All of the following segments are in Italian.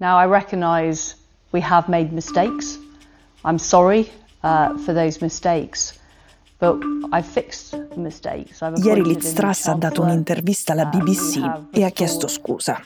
Now I recognise we have made mistakes. I'm sorry uh, for those mistakes. Ieri Liz Truss ha dato un'intervista alla uh, BBC e ha chiesto scusa.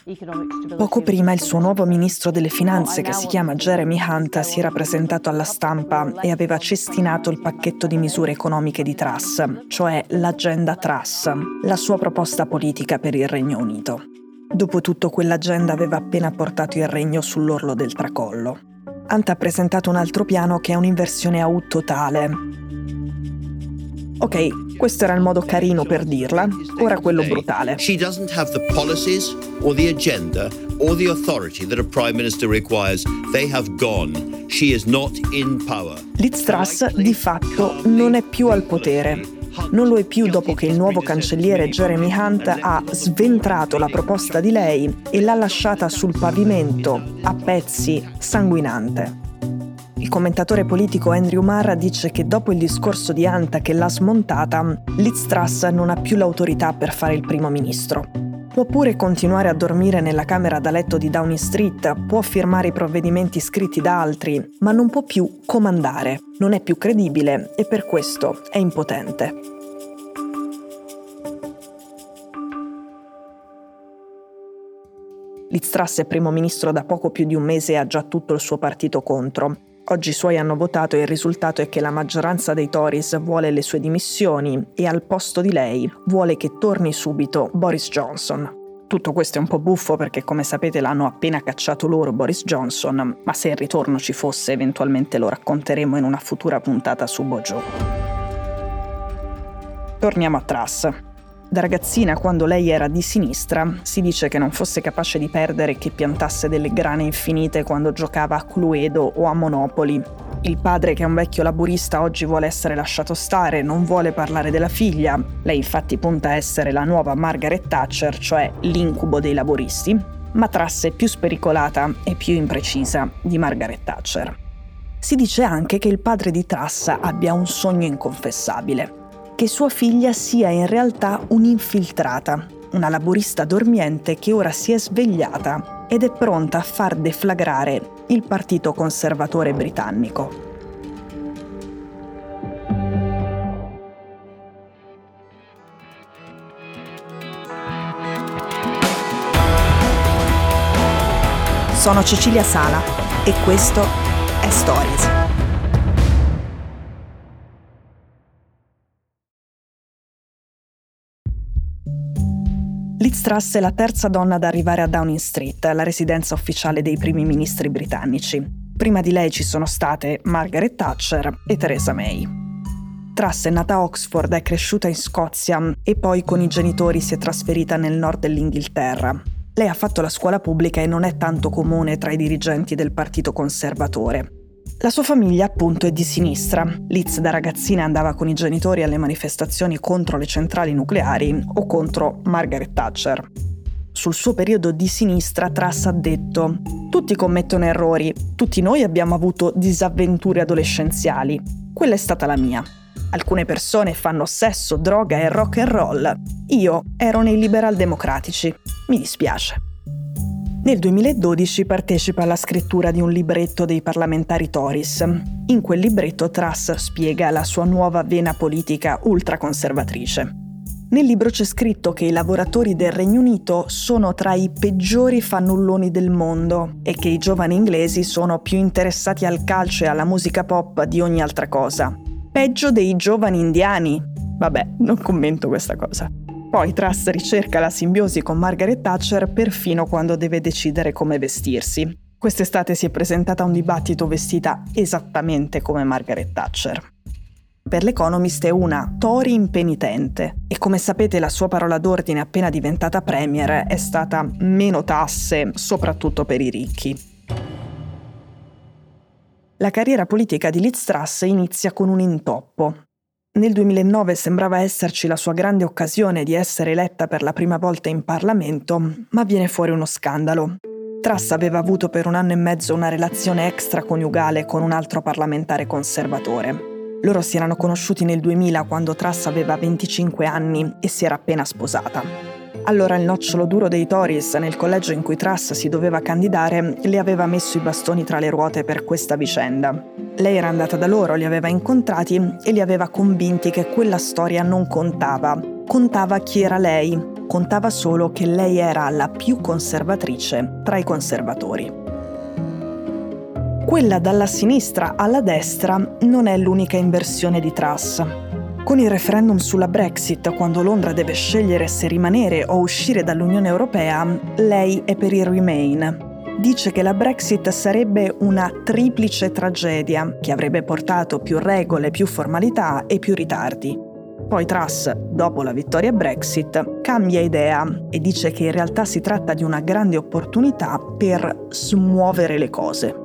Poco prima il suo nuovo ministro delle finanze, che si chiama Jeremy Hunt, si era presentato alla stampa e aveva cestinato il pacchetto di misure economiche di Truss, cioè l'agenda Truss, la sua proposta politica per il Regno Unito. Dopotutto quell'agenda aveva appena portato il regno sull'orlo del tracollo. Hunt ha presentato un altro piano che è un'inversione a U totale, Ok, questo era il modo carino per dirla, ora quello brutale. She doesn't have the policies or the agenda or the authority that a prime minister requires. They have gone. She is not in power. Liz Truss di fatto non è più al potere. Non lo è più dopo che il nuovo cancelliere Jeremy Hunt ha sventrato la proposta di lei e l'ha lasciata sul pavimento, a pezzi, sanguinante. Il commentatore politico Andrew Marra dice che dopo il discorso di Anta che l'ha smontata, Liz Truss non ha più l'autorità per fare il primo ministro. Può pure continuare a dormire nella camera da letto di Downing Street, può firmare i provvedimenti scritti da altri, ma non può più comandare, non è più credibile e per questo è impotente. Liz è primo ministro da poco più di un mese e ha già tutto il suo partito contro. Oggi i suoi hanno votato e il risultato è che la maggioranza dei Tories vuole le sue dimissioni e al posto di lei vuole che torni subito Boris Johnson. Tutto questo è un po' buffo perché come sapete l'hanno appena cacciato loro Boris Johnson, ma se il ritorno ci fosse eventualmente lo racconteremo in una futura puntata su Bojo. Torniamo a Truss. Da ragazzina, quando lei era di sinistra, si dice che non fosse capace di perdere e che piantasse delle grane infinite quando giocava a Cluedo o a Monopoli. Il padre, che è un vecchio laburista, oggi vuole essere lasciato stare, non vuole parlare della figlia. Lei infatti punta a essere la nuova Margaret Thatcher, cioè l'incubo dei laburisti, ma trasse più spericolata e più imprecisa di Margaret Thatcher. Si dice anche che il padre di Trassa abbia un sogno inconfessabile che sua figlia sia in realtà un'infiltrata, una laburista dormiente che ora si è svegliata ed è pronta a far deflagrare il Partito Conservatore britannico. Sono Cecilia Sala e questo è Stories. Liz Truss è la terza donna ad arrivare a Downing Street, la residenza ufficiale dei primi ministri britannici. Prima di lei ci sono state Margaret Thatcher e Theresa May. Truss è nata a Oxford, è cresciuta in Scozia e poi con i genitori si è trasferita nel nord dell'Inghilterra. Lei ha fatto la scuola pubblica e non è tanto comune tra i dirigenti del Partito Conservatore. La sua famiglia appunto è di sinistra. Liz da ragazzina andava con i genitori alle manifestazioni contro le centrali nucleari o contro Margaret Thatcher. Sul suo periodo di sinistra Truss ha detto Tutti commettono errori, tutti noi abbiamo avuto disavventure adolescenziali. Quella è stata la mia. Alcune persone fanno sesso, droga e rock and roll. Io ero nei liberal democratici. Mi dispiace. Nel 2012 partecipa alla scrittura di un libretto dei parlamentari Tories. In quel libretto Truss spiega la sua nuova vena politica ultraconservatrice. Nel libro c'è scritto che i lavoratori del Regno Unito sono tra i peggiori fannulloni del mondo e che i giovani inglesi sono più interessati al calcio e alla musica pop di ogni altra cosa. Peggio dei giovani indiani. Vabbè, non commento questa cosa. Poi Truss ricerca la simbiosi con Margaret Thatcher perfino quando deve decidere come vestirsi. Quest'estate si è presentata a un dibattito vestita esattamente come Margaret Thatcher. Per l'Economist è una Tory impenitente e come sapete la sua parola d'ordine appena diventata premier è stata meno tasse, soprattutto per i ricchi. La carriera politica di Liz Truss inizia con un intoppo. Nel 2009 sembrava esserci la sua grande occasione di essere eletta per la prima volta in Parlamento, ma viene fuori uno scandalo. Truss aveva avuto per un anno e mezzo una relazione extraconiugale con un altro parlamentare conservatore. Loro si erano conosciuti nel 2000 quando Truss aveva 25 anni e si era appena sposata. Allora il nocciolo duro dei Tories nel collegio in cui Truss si doveva candidare le aveva messo i bastoni tra le ruote per questa vicenda. Lei era andata da loro, li aveva incontrati e li aveva convinti che quella storia non contava. Contava chi era lei, contava solo che lei era la più conservatrice tra i conservatori. Quella dalla sinistra alla destra non è l'unica inversione di Truss. Con il referendum sulla Brexit, quando Londra deve scegliere se rimanere o uscire dall'Unione Europea, lei è per il Remain. Dice che la Brexit sarebbe una triplice tragedia che avrebbe portato più regole, più formalità e più ritardi. Poi Truss, dopo la vittoria Brexit, cambia idea e dice che in realtà si tratta di una grande opportunità per smuovere le cose.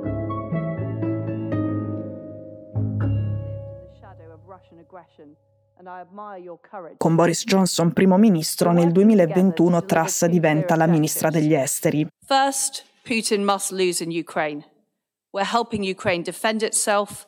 Con Boris Johnson primo ministro, nel 2021 Truss diventa la ministra degli esteri. First, Putin must lose in Ukraine. We're helping Ukraine defend itself.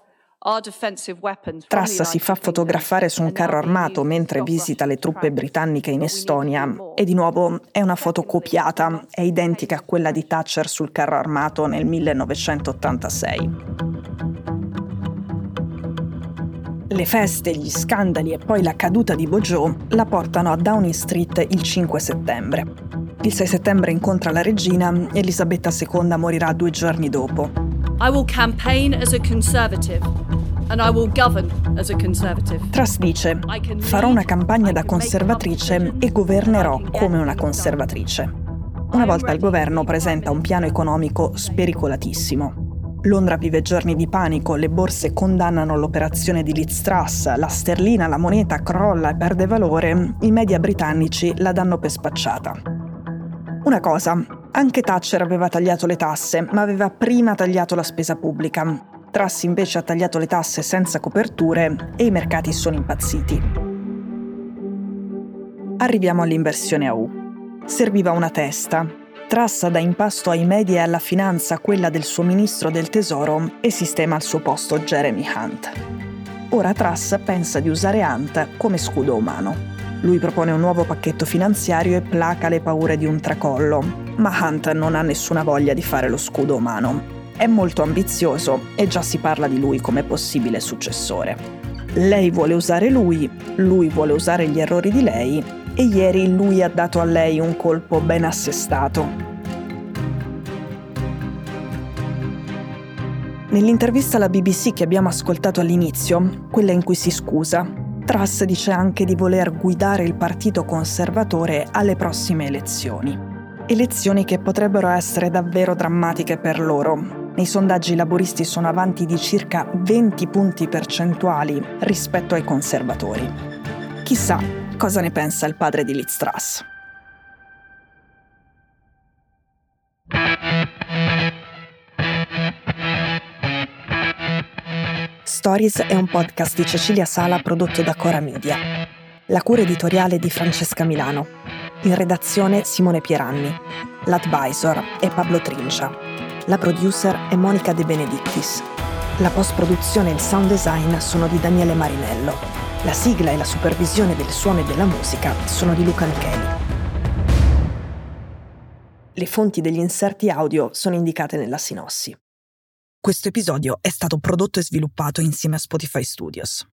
Truss si fa fotografare su un carro armato mentre visita le truppe britanniche in Estonia e di nuovo è una foto copiata, è identica a quella di Thatcher sul carro armato nel 1986. Le feste, gli scandali e poi la caduta di Bojo la portano a Downing Street il 5 settembre. Il 6 settembre incontra la regina, Elisabetta II morirà due giorni dopo. I will campaign as a conservative. And I will govern as a conservative. Truss dice: Farò una campagna da conservatrice e governerò come una conservatrice. Una volta il governo presenta un piano economico spericolatissimo. Londra vive giorni di panico, le borse condannano l'operazione di Liz Truss, la sterlina, la moneta crolla e perde valore, i media britannici la danno per spacciata. Una cosa, anche Thatcher aveva tagliato le tasse, ma aveva prima tagliato la spesa pubblica. Truss invece ha tagliato le tasse senza coperture e i mercati sono impazziti. Arriviamo all'inversione a U. Serviva una testa, Trassa da impasto ai media e alla finanza quella del suo ministro del tesoro e sistema al suo posto Jeremy Hunt. Ora Truss pensa di usare Hunt come scudo umano. Lui propone un nuovo pacchetto finanziario e placa le paure di un tracollo, ma Hunt non ha nessuna voglia di fare lo scudo umano. È molto ambizioso e già si parla di lui come possibile successore. Lei vuole usare lui, lui vuole usare gli errori di lei e ieri lui ha dato a lei un colpo ben assestato. Nell'intervista alla BBC che abbiamo ascoltato all'inizio, quella in cui si scusa, Truss dice anche di voler guidare il partito conservatore alle prossime elezioni. Elezioni che potrebbero essere davvero drammatiche per loro. Nei sondaggi i laboristi sono avanti di circa 20 punti percentuali rispetto ai conservatori. Chissà cosa ne pensa il padre di Liz Truss. Stories è un podcast di Cecilia Sala prodotto da Cora Media. La cura editoriale di Francesca Milano. In redazione Simone Pieranni. L'advisor è Pablo Trincia. La producer è Monica De Benedictis. La post-produzione e il sound design sono di Daniele Marinello. La sigla e la supervisione del suono e della musica sono di Luca Micheli. Le fonti degli inserti audio sono indicate nella sinossi. Questo episodio è stato prodotto e sviluppato insieme a Spotify Studios.